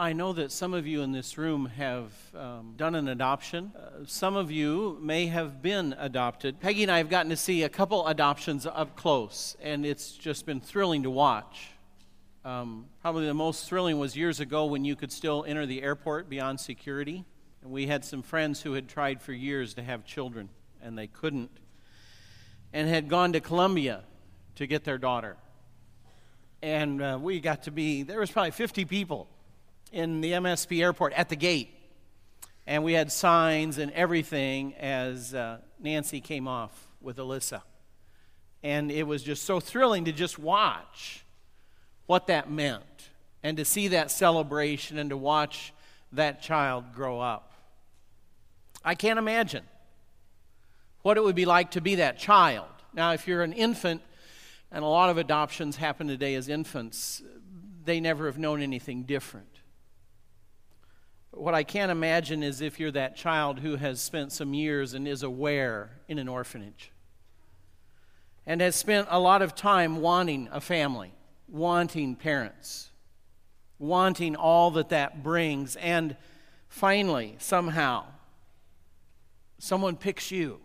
I know that some of you in this room have um, done an adoption. Uh, some of you may have been adopted. Peggy and I have gotten to see a couple adoptions up close, and it's just been thrilling to watch. Um, probably the most thrilling was years ago when you could still enter the airport beyond security. And we had some friends who had tried for years to have children, and they couldn't, and had gone to Colombia to get their daughter. And uh, we got to be, there was probably 50 people in the MSP airport at the gate. And we had signs and everything as uh, Nancy came off with Alyssa. And it was just so thrilling to just watch what that meant and to see that celebration and to watch that child grow up. I can't imagine what it would be like to be that child. Now, if you're an infant, and a lot of adoptions happen today as infants, they never have known anything different. What I can't imagine is if you're that child who has spent some years and is aware in an orphanage and has spent a lot of time wanting a family, wanting parents, wanting all that that brings, and finally, somehow, someone picks you.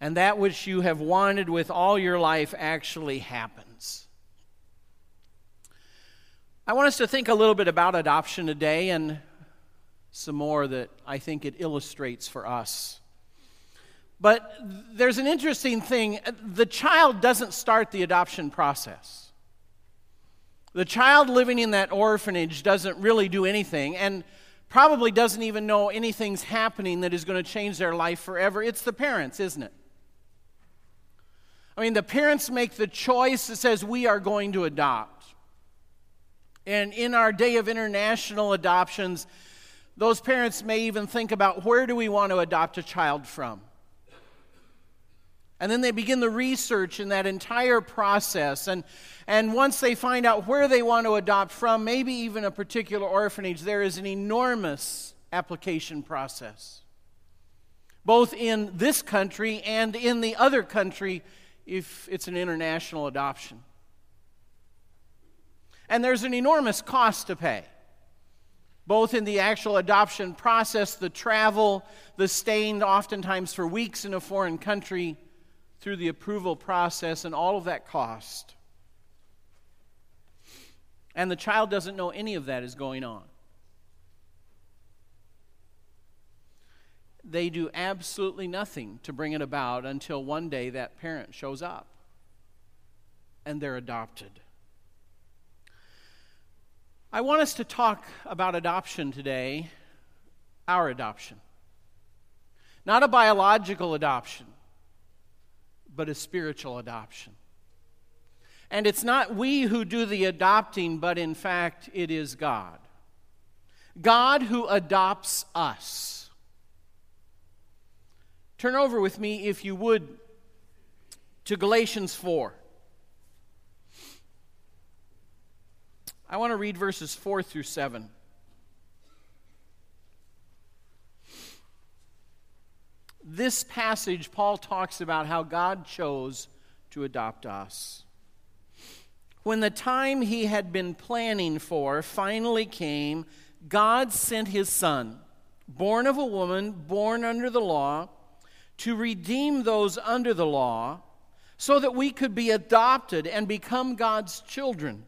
And that which you have wanted with all your life actually happens. I want us to think a little bit about adoption today and some more that I think it illustrates for us. But there's an interesting thing the child doesn't start the adoption process. The child living in that orphanage doesn't really do anything and probably doesn't even know anything's happening that is going to change their life forever. It's the parents, isn't it? I mean, the parents make the choice that says, We are going to adopt. And in our day of international adoptions, those parents may even think about where do we want to adopt a child from? And then they begin the research in that entire process. And, and once they find out where they want to adopt from, maybe even a particular orphanage, there is an enormous application process, both in this country and in the other country if it's an international adoption. And there's an enormous cost to pay, both in the actual adoption process, the travel, the staying oftentimes for weeks in a foreign country, through the approval process, and all of that cost. And the child doesn't know any of that is going on. They do absolutely nothing to bring it about until one day that parent shows up and they're adopted. I want us to talk about adoption today, our adoption. Not a biological adoption, but a spiritual adoption. And it's not we who do the adopting, but in fact, it is God. God who adopts us. Turn over with me, if you would, to Galatians 4. I want to read verses 4 through 7. This passage, Paul talks about how God chose to adopt us. When the time he had been planning for finally came, God sent his son, born of a woman, born under the law, to redeem those under the law, so that we could be adopted and become God's children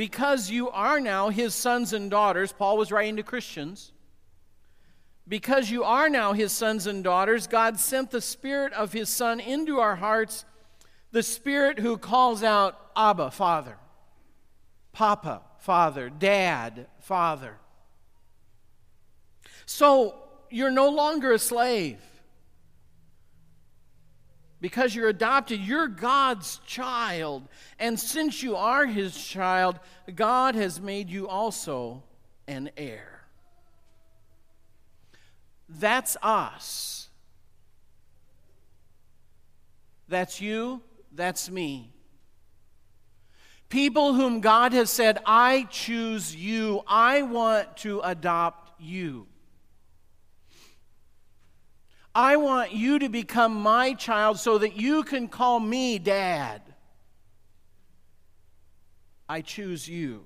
because you are now his sons and daughters, Paul was writing to Christians. Because you are now his sons and daughters, God sent the Spirit of his Son into our hearts, the Spirit who calls out, Abba, Father, Papa, Father, Dad, Father. So you're no longer a slave because you're adopted, you're God's child. And since you are his child, God has made you also an heir. That's us. That's you. That's me. People whom God has said, I choose you. I want to adopt you. I want you to become my child so that you can call me dad. I choose you.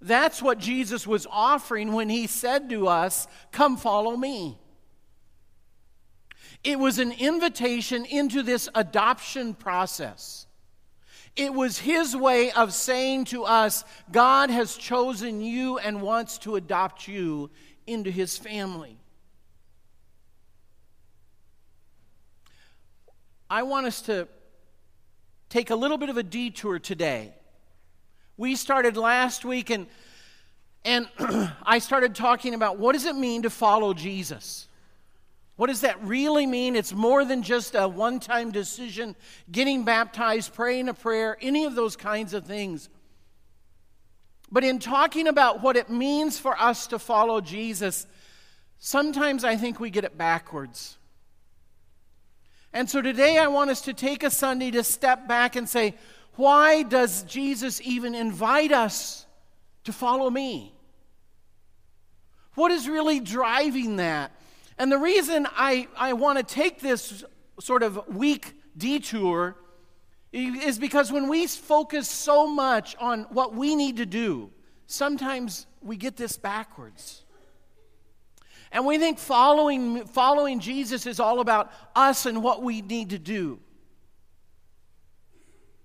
That's what Jesus was offering when he said to us, Come follow me. It was an invitation into this adoption process. It was his way of saying to us, God has chosen you and wants to adopt you into his family. I want us to take a little bit of a detour today. We started last week and and I started talking about what does it mean to follow Jesus? What does that really mean? It's more than just a one time decision, getting baptized, praying a prayer, any of those kinds of things. But in talking about what it means for us to follow Jesus, sometimes I think we get it backwards. And so today I want us to take a Sunday to step back and say, why does Jesus even invite us to follow me? What is really driving that? And the reason I, I want to take this sort of week detour is because when we focus so much on what we need to do, sometimes we get this backwards. And we think following, following Jesus is all about us and what we need to do.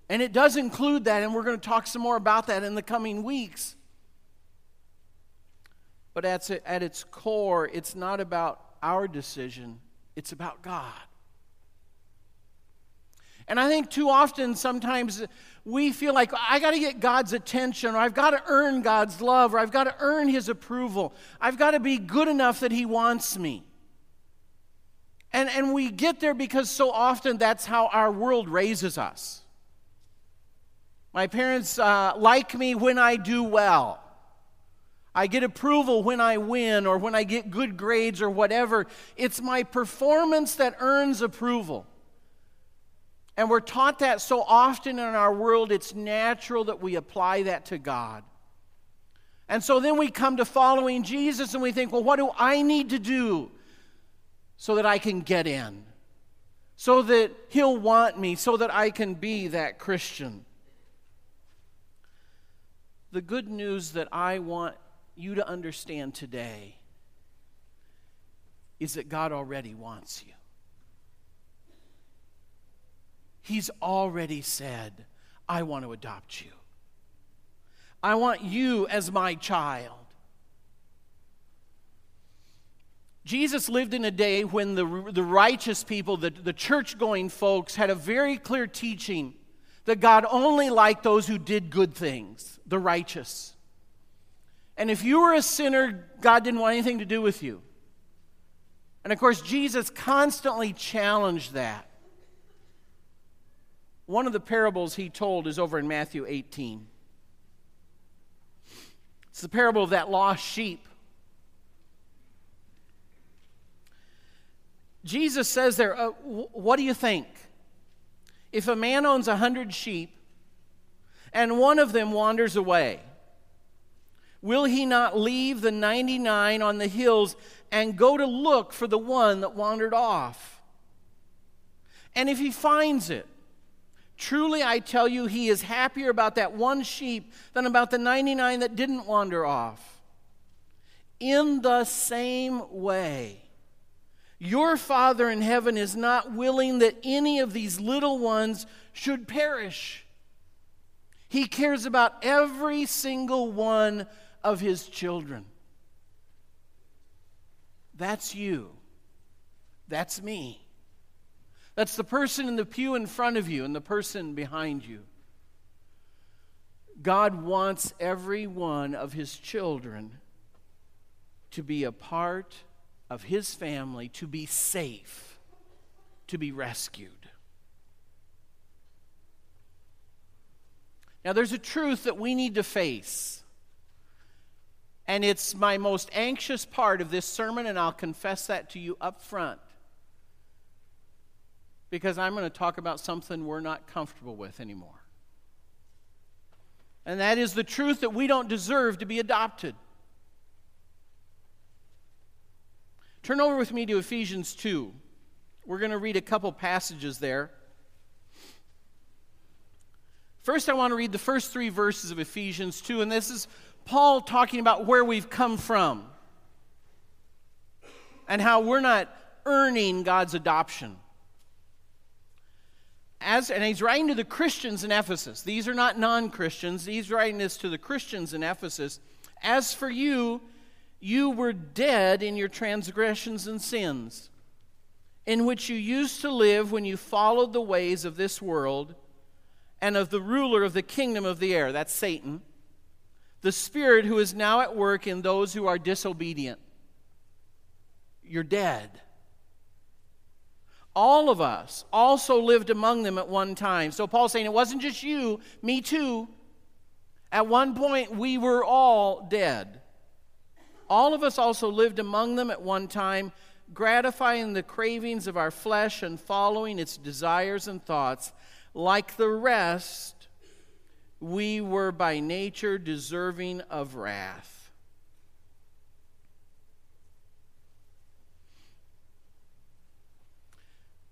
And it does include that, and we're going to talk some more about that in the coming weeks. But at, at its core, it's not about our decision, it's about God. And I think too often, sometimes we feel like I got to get God's attention, or I've got to earn God's love, or I've got to earn His approval. I've got to be good enough that He wants me. And, and we get there because so often that's how our world raises us. My parents uh, like me when I do well. I get approval when I win or when I get good grades or whatever. It's my performance that earns approval. And we're taught that so often in our world, it's natural that we apply that to God. And so then we come to following Jesus and we think, well, what do I need to do so that I can get in? So that He'll want me, so that I can be that Christian. The good news that I want you to understand today is that God already wants you. He's already said, I want to adopt you. I want you as my child. Jesus lived in a day when the, the righteous people, the, the church going folks, had a very clear teaching that God only liked those who did good things, the righteous. And if you were a sinner, God didn't want anything to do with you. And of course, Jesus constantly challenged that. One of the parables he told is over in Matthew 18. It's the parable of that lost sheep. Jesus says there, uh, What do you think? If a man owns a hundred sheep and one of them wanders away, Will he not leave the 99 on the hills and go to look for the one that wandered off? And if he finds it, truly I tell you, he is happier about that one sheep than about the 99 that didn't wander off. In the same way, your Father in heaven is not willing that any of these little ones should perish. He cares about every single one of his children. That's you. That's me. That's the person in the pew in front of you and the person behind you. God wants every one of his children to be a part of his family, to be safe, to be rescued. Now, there's a truth that we need to face and it's my most anxious part of this sermon, and I'll confess that to you up front. Because I'm going to talk about something we're not comfortable with anymore. And that is the truth that we don't deserve to be adopted. Turn over with me to Ephesians 2. We're going to read a couple passages there. First, I want to read the first three verses of Ephesians 2, and this is Paul talking about where we've come from and how we're not earning God's adoption. As, and he's writing to the Christians in Ephesus. These are not non Christians. He's writing this to the Christians in Ephesus. As for you, you were dead in your transgressions and sins, in which you used to live when you followed the ways of this world and of the ruler of the kingdom of the air. That's Satan, the spirit who is now at work in those who are disobedient. You're dead. All of us also lived among them at one time. So Paul's saying it wasn't just you, me too. At one point, we were all dead. All of us also lived among them at one time, gratifying the cravings of our flesh and following its desires and thoughts. Like the rest, we were by nature deserving of wrath.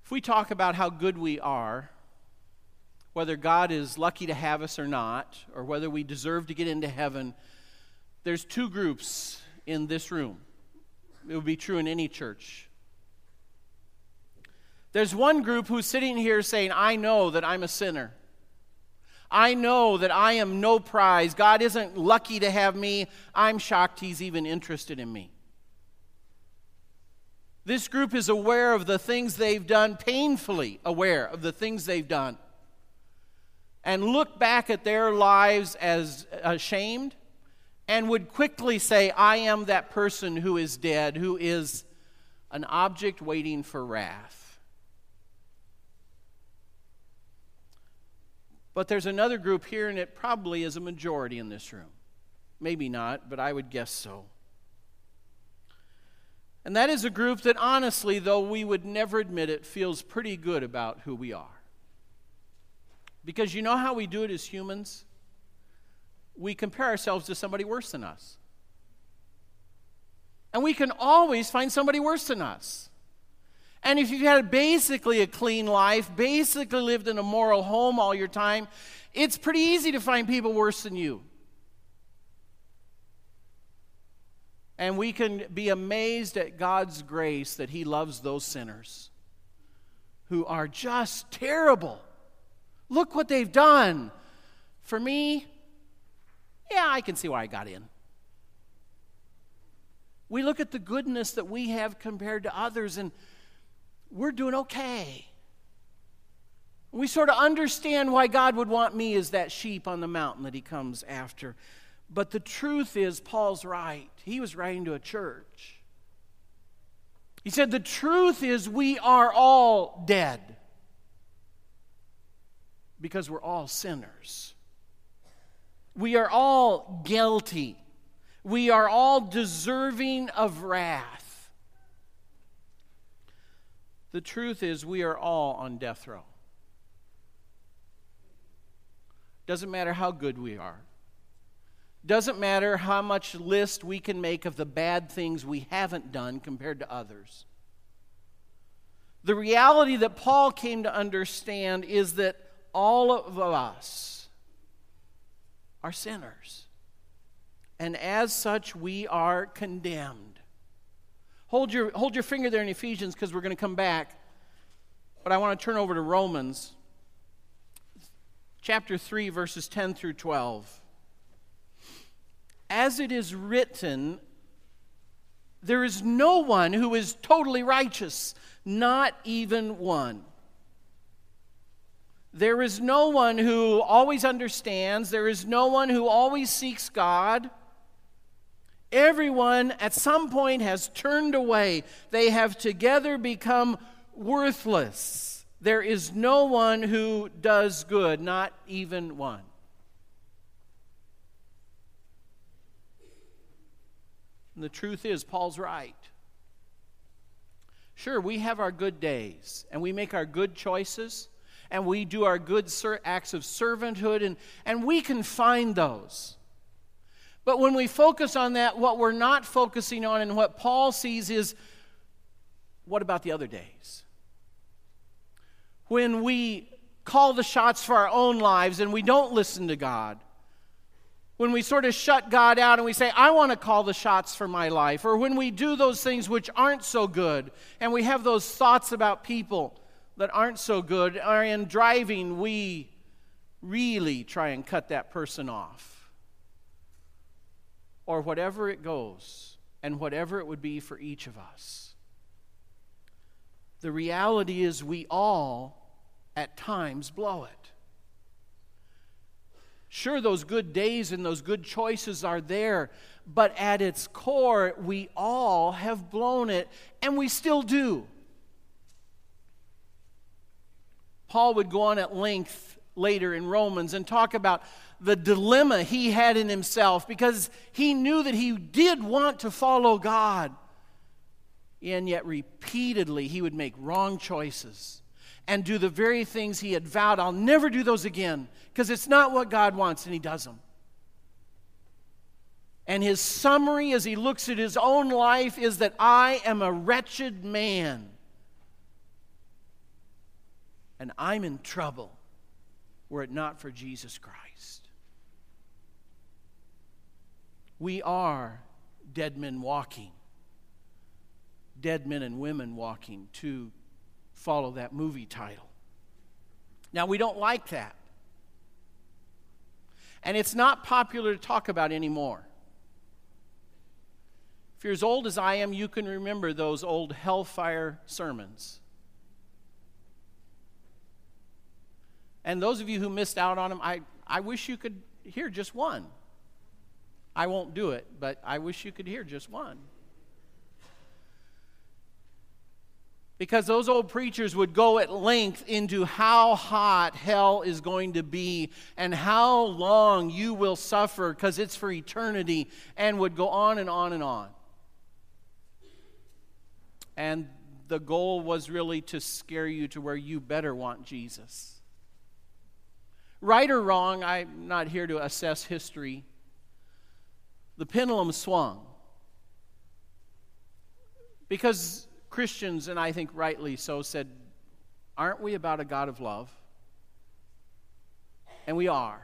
If we talk about how good we are, whether God is lucky to have us or not, or whether we deserve to get into heaven, there's two groups in this room. It would be true in any church. There's one group who's sitting here saying, I know that I'm a sinner. I know that I am no prize. God isn't lucky to have me. I'm shocked He's even interested in me. This group is aware of the things they've done, painfully aware of the things they've done and look back at their lives as ashamed and would quickly say, I am that person who is dead, who is an object waiting for wrath. But there's another group here, and it probably is a majority in this room. Maybe not, but I would guess so. And that is a group that, honestly, though we would never admit it, feels pretty good about who we are. Because you know how we do it as humans? We compare ourselves to somebody worse than us. And we can always find somebody worse than us. And if you've had basically a clean life, basically lived in a moral home all your time, it's pretty easy to find people worse than you. And we can be amazed at God's grace that He loves those sinners who are just terrible. Look what they've done. For me, yeah, I can see why I got in. We look at the goodness that we have compared to others, and we're doing okay. We sort of understand why God would want me as that sheep on the mountain that he comes after. But the truth is, Paul's right. He was writing to a church. He said, The truth is, we are all dead because we're all sinners. We are all guilty. We are all deserving of wrath. The truth is, we are all on death row. Doesn't matter how good we are. Doesn't matter how much list we can make of the bad things we haven't done compared to others. The reality that Paul came to understand is that all of us are sinners. And as such, we are condemned. Hold your, hold your finger there in Ephesians because we're going to come back. But I want to turn over to Romans chapter 3, verses 10 through 12. As it is written, there is no one who is totally righteous, not even one. There is no one who always understands, there is no one who always seeks God. Everyone at some point has turned away. They have together become worthless. There is no one who does good, not even one. And the truth is, Paul's right. Sure, we have our good days and we make our good choices and we do our good acts of servanthood, and, and we can find those. But when we focus on that, what we're not focusing on and what Paul sees is what about the other days? When we call the shots for our own lives and we don't listen to God, when we sort of shut God out and we say, I want to call the shots for my life, or when we do those things which aren't so good, and we have those thoughts about people that aren't so good, or in driving, we really try and cut that person off. Or whatever it goes, and whatever it would be for each of us. The reality is, we all at times blow it. Sure, those good days and those good choices are there, but at its core, we all have blown it, and we still do. Paul would go on at length later in Romans and talk about the dilemma he had in himself because he knew that he did want to follow God. And yet, repeatedly, he would make wrong choices and do the very things he had vowed, I'll never do those again because it's not what God wants, and he does them. And his summary as he looks at his own life is that I am a wretched man. And I'm in trouble were it not for Jesus Christ. We are dead men walking, dead men and women walking to follow that movie title. Now, we don't like that. And it's not popular to talk about anymore. If you're as old as I am, you can remember those old hellfire sermons. And those of you who missed out on them, I, I wish you could hear just one. I won't do it, but I wish you could hear just one. Because those old preachers would go at length into how hot hell is going to be and how long you will suffer because it's for eternity, and would go on and on and on. And the goal was really to scare you to where you better want Jesus. Right or wrong, I'm not here to assess history. The pendulum swung. Because Christians, and I think rightly so, said, Aren't we about a God of love? And we are.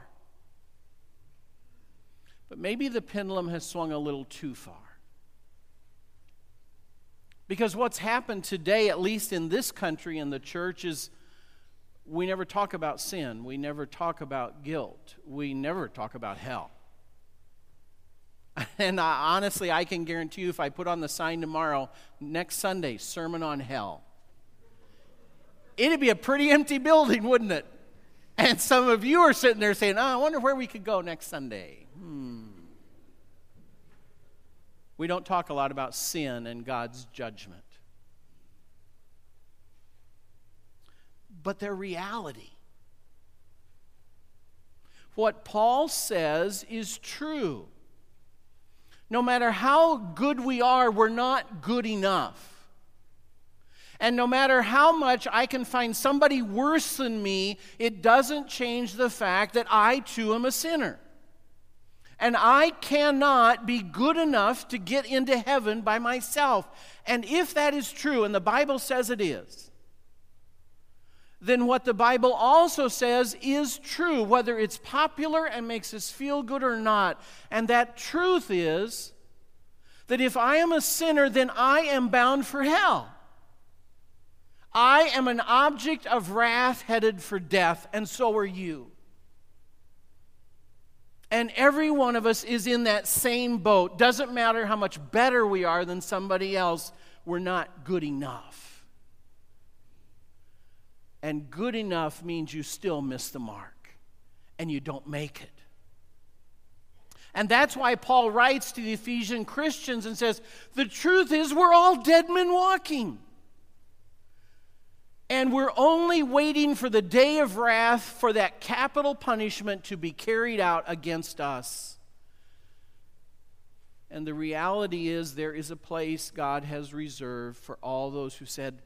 But maybe the pendulum has swung a little too far. Because what's happened today, at least in this country in the church, is we never talk about sin. We never talk about guilt. We never talk about hell. And I, honestly, I can guarantee you if I put on the sign tomorrow, next Sunday, Sermon on Hell, it'd be a pretty empty building, wouldn't it? And some of you are sitting there saying, oh, I wonder where we could go next Sunday. Hmm. We don't talk a lot about sin and God's judgment. But their reality. What Paul says is true no matter how good we are, we're not good enough. And no matter how much I can find somebody worse than me, it doesn't change the fact that I too am a sinner. And I cannot be good enough to get into heaven by myself. And if that is true, and the Bible says it is, then what the Bible also says is true, whether it's popular and makes us feel good or not. And that truth is that if I am a sinner, then I am bound for hell. I am an object of wrath headed for death, and so are you. And every one of us is in that same boat. Doesn't matter how much better we are than somebody else, we're not good enough. And good enough means you still miss the mark and you don't make it. And that's why Paul writes to the Ephesian Christians and says, The truth is, we're all dead men walking. And we're only waiting for the day of wrath for that capital punishment to be carried out against us. And the reality is, there is a place God has reserved for all those who said,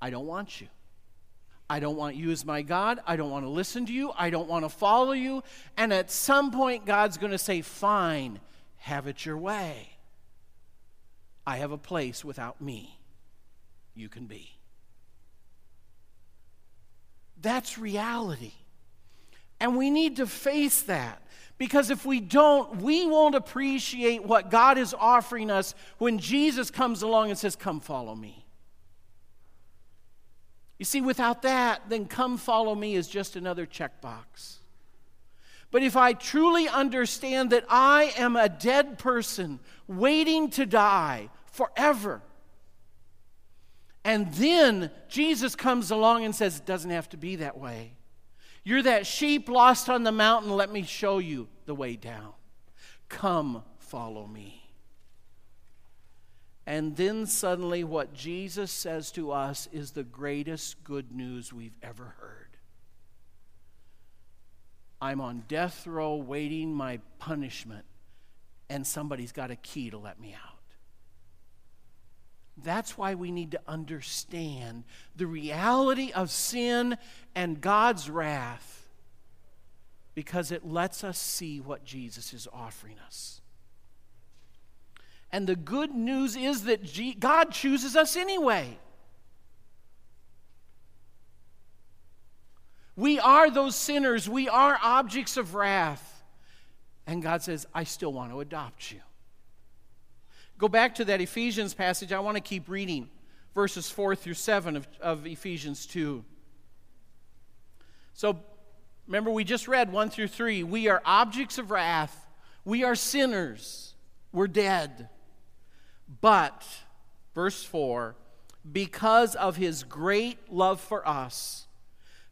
I don't want you. I don't want you as my God. I don't want to listen to you. I don't want to follow you. And at some point, God's going to say, Fine, have it your way. I have a place without me. You can be. That's reality. And we need to face that. Because if we don't, we won't appreciate what God is offering us when Jesus comes along and says, Come follow me. You see, without that, then come follow me is just another checkbox. But if I truly understand that I am a dead person waiting to die forever, and then Jesus comes along and says, It doesn't have to be that way. You're that sheep lost on the mountain. Let me show you the way down. Come, follow me. And then suddenly, what Jesus says to us is the greatest good news we've ever heard. I'm on death row waiting my punishment, and somebody's got a key to let me out. That's why we need to understand the reality of sin and God's wrath because it lets us see what Jesus is offering us. And the good news is that God chooses us anyway. We are those sinners, we are objects of wrath. And God says, I still want to adopt you. Go back to that Ephesians passage. I want to keep reading verses 4 through 7 of, of Ephesians 2. So, remember, we just read 1 through 3. We are objects of wrath, we are sinners, we're dead. But, verse 4, because of his great love for us,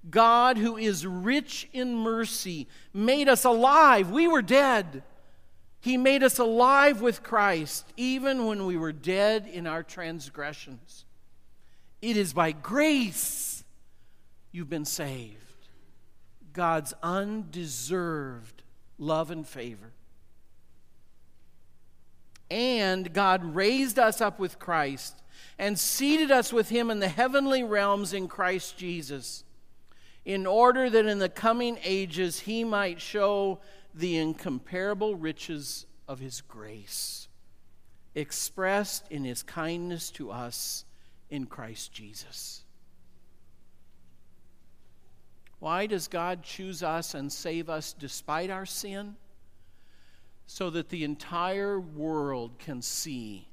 God, who is rich in mercy, made us alive. We were dead he made us alive with Christ even when we were dead in our transgressions. It is by grace you've been saved. God's undeserved love and favor. And God raised us up with Christ and seated us with him in the heavenly realms in Christ Jesus, in order that in the coming ages he might show the incomparable riches of his grace, expressed in his kindness to us in Christ Jesus. Why does God choose us and save us despite our sin? So that the entire world can see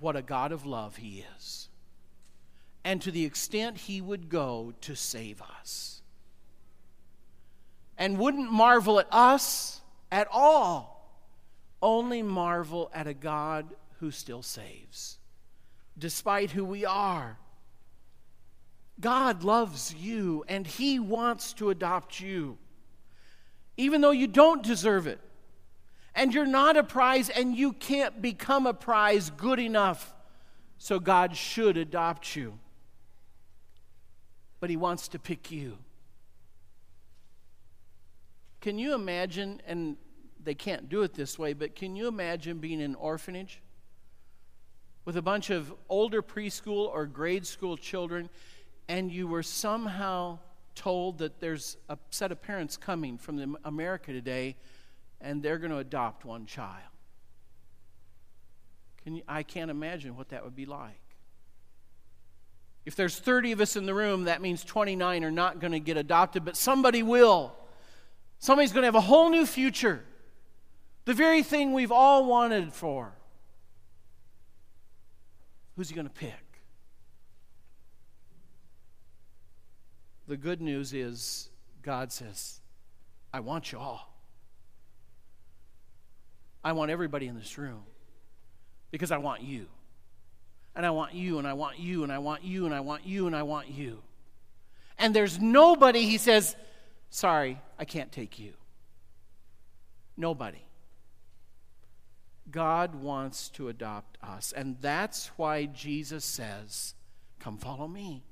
what a God of love He is, and to the extent He would go to save us and wouldn't marvel at us at all, only marvel at a God who still saves, despite who we are. God loves you and He wants to adopt you, even though you don't deserve it. And you're not a prize, and you can't become a prize good enough, so God should adopt you. But He wants to pick you. Can you imagine, and they can't do it this way, but can you imagine being in an orphanage with a bunch of older preschool or grade school children, and you were somehow told that there's a set of parents coming from America today, and they're going to adopt one child? Can you, I can't imagine what that would be like. If there's 30 of us in the room, that means 29 are not going to get adopted, but somebody will. Somebody's going to have a whole new future. The very thing we've all wanted for. Who's he going to pick? The good news is God says, I want you all. I want everybody in this room because I want you. And I want you, and I want you, and I want you, and I want you, and I want you. And there's nobody, he says, Sorry, I can't take you. Nobody. God wants to adopt us. And that's why Jesus says, Come follow me.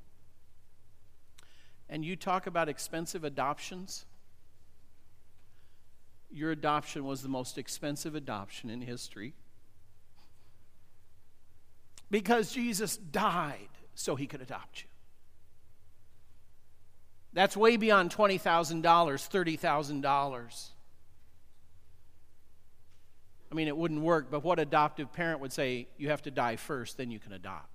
And you talk about expensive adoptions. Your adoption was the most expensive adoption in history. Because Jesus died so he could adopt you. That's way beyond $20,000, $30,000. I mean, it wouldn't work, but what adoptive parent would say, you have to die first, then you can adopt?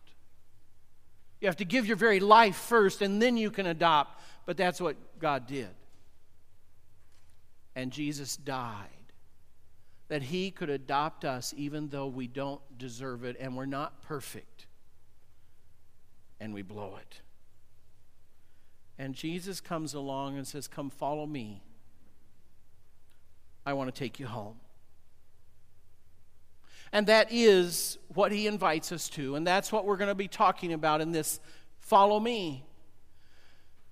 You have to give your very life first, and then you can adopt. But that's what God did. And Jesus died that he could adopt us even though we don't deserve it and we're not perfect and we blow it. And Jesus comes along and says, Come follow me. I want to take you home. And that is what he invites us to. And that's what we're going to be talking about in this Follow Me.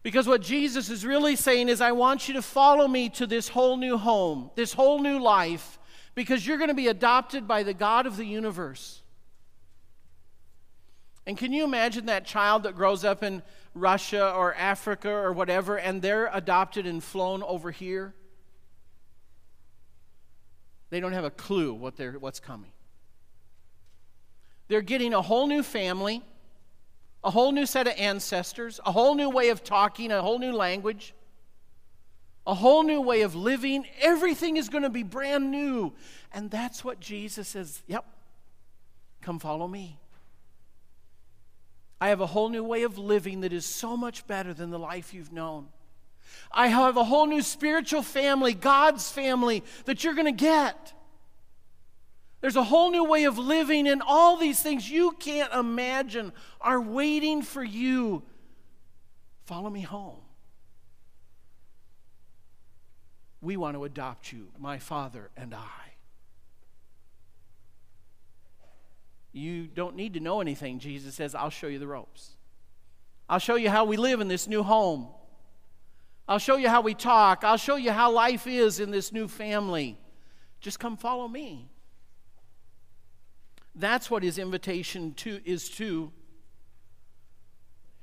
Because what Jesus is really saying is, I want you to follow me to this whole new home, this whole new life, because you're going to be adopted by the God of the universe. And can you imagine that child that grows up in Russia or Africa or whatever, and they're adopted and flown over here? They don't have a clue what they're, what's coming. They're getting a whole new family, a whole new set of ancestors, a whole new way of talking, a whole new language, a whole new way of living. Everything is going to be brand new. And that's what Jesus says yep, come follow me. I have a whole new way of living that is so much better than the life you've known. I have a whole new spiritual family, God's family, that you're going to get. There's a whole new way of living, and all these things you can't imagine are waiting for you. Follow me home. We want to adopt you, my father and I. You don't need to know anything, Jesus says. I'll show you the ropes. I'll show you how we live in this new home. I'll show you how we talk. I'll show you how life is in this new family. Just come follow me. That's what his invitation to is to.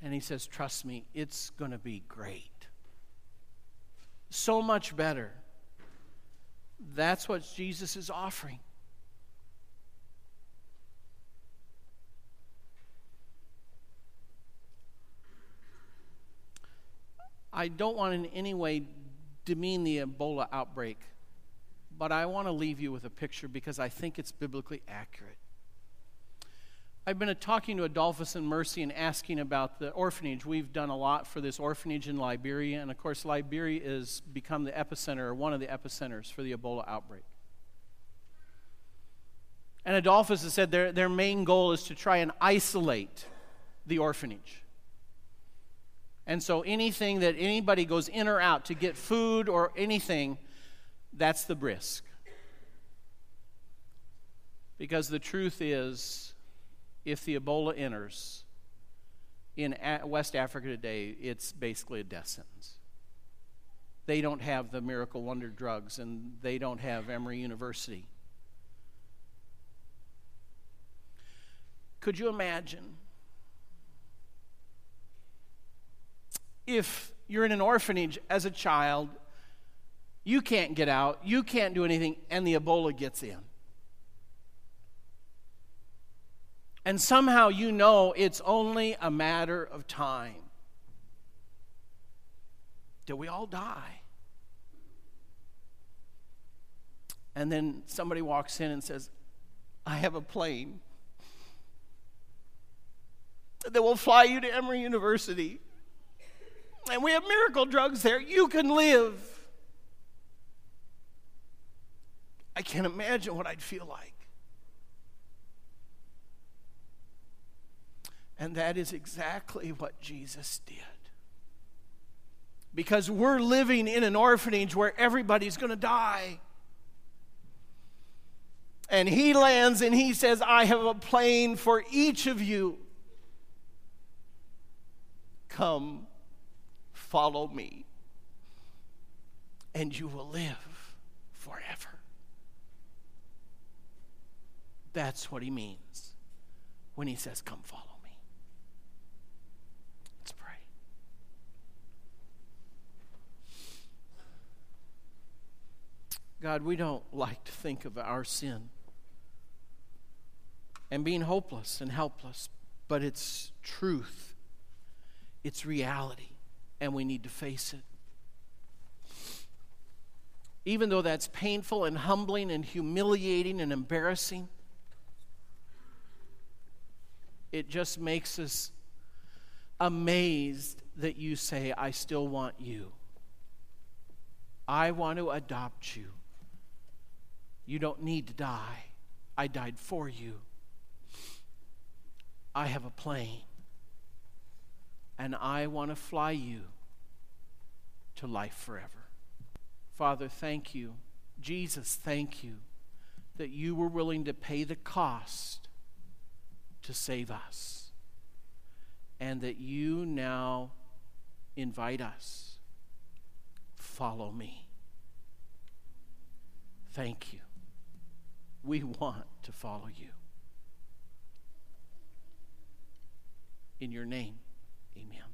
And he says, "Trust me, it's going to be great. So much better." That's what Jesus is offering. I don't want in any way demean the Ebola outbreak, but I want to leave you with a picture because I think it's biblically accurate. I've been talking to Adolphus and Mercy and asking about the orphanage. We've done a lot for this orphanage in Liberia, and of course, Liberia has become the epicenter, or one of the epicenters for the Ebola outbreak. And Adolphus has said their, their main goal is to try and isolate the orphanage. And so anything that anybody goes in or out to get food or anything, that's the risk. Because the truth is, if the Ebola enters in West Africa today, it's basically a death sentence. They don't have the miracle wonder drugs, and they don't have Emory University. Could you imagine if you're in an orphanage as a child, you can't get out, you can't do anything, and the Ebola gets in? And somehow you know it's only a matter of time. Do we all die? And then somebody walks in and says, I have a plane that will fly you to Emory University. And we have miracle drugs there. You can live. I can't imagine what I'd feel like. And that is exactly what Jesus did. Because we're living in an orphanage where everybody's going to die. And he lands and he says, I have a plane for each of you. Come, follow me, and you will live forever. That's what he means when he says, Come, follow. God, we don't like to think of our sin and being hopeless and helpless, but it's truth, it's reality, and we need to face it. Even though that's painful and humbling and humiliating and embarrassing, it just makes us amazed that you say, I still want you. I want to adopt you. You don't need to die. I died for you. I have a plane, and I want to fly you to life forever. Father, thank you. Jesus, thank you that you were willing to pay the cost to save us, and that you now invite us follow me. Thank you. We want to follow you. In your name, amen.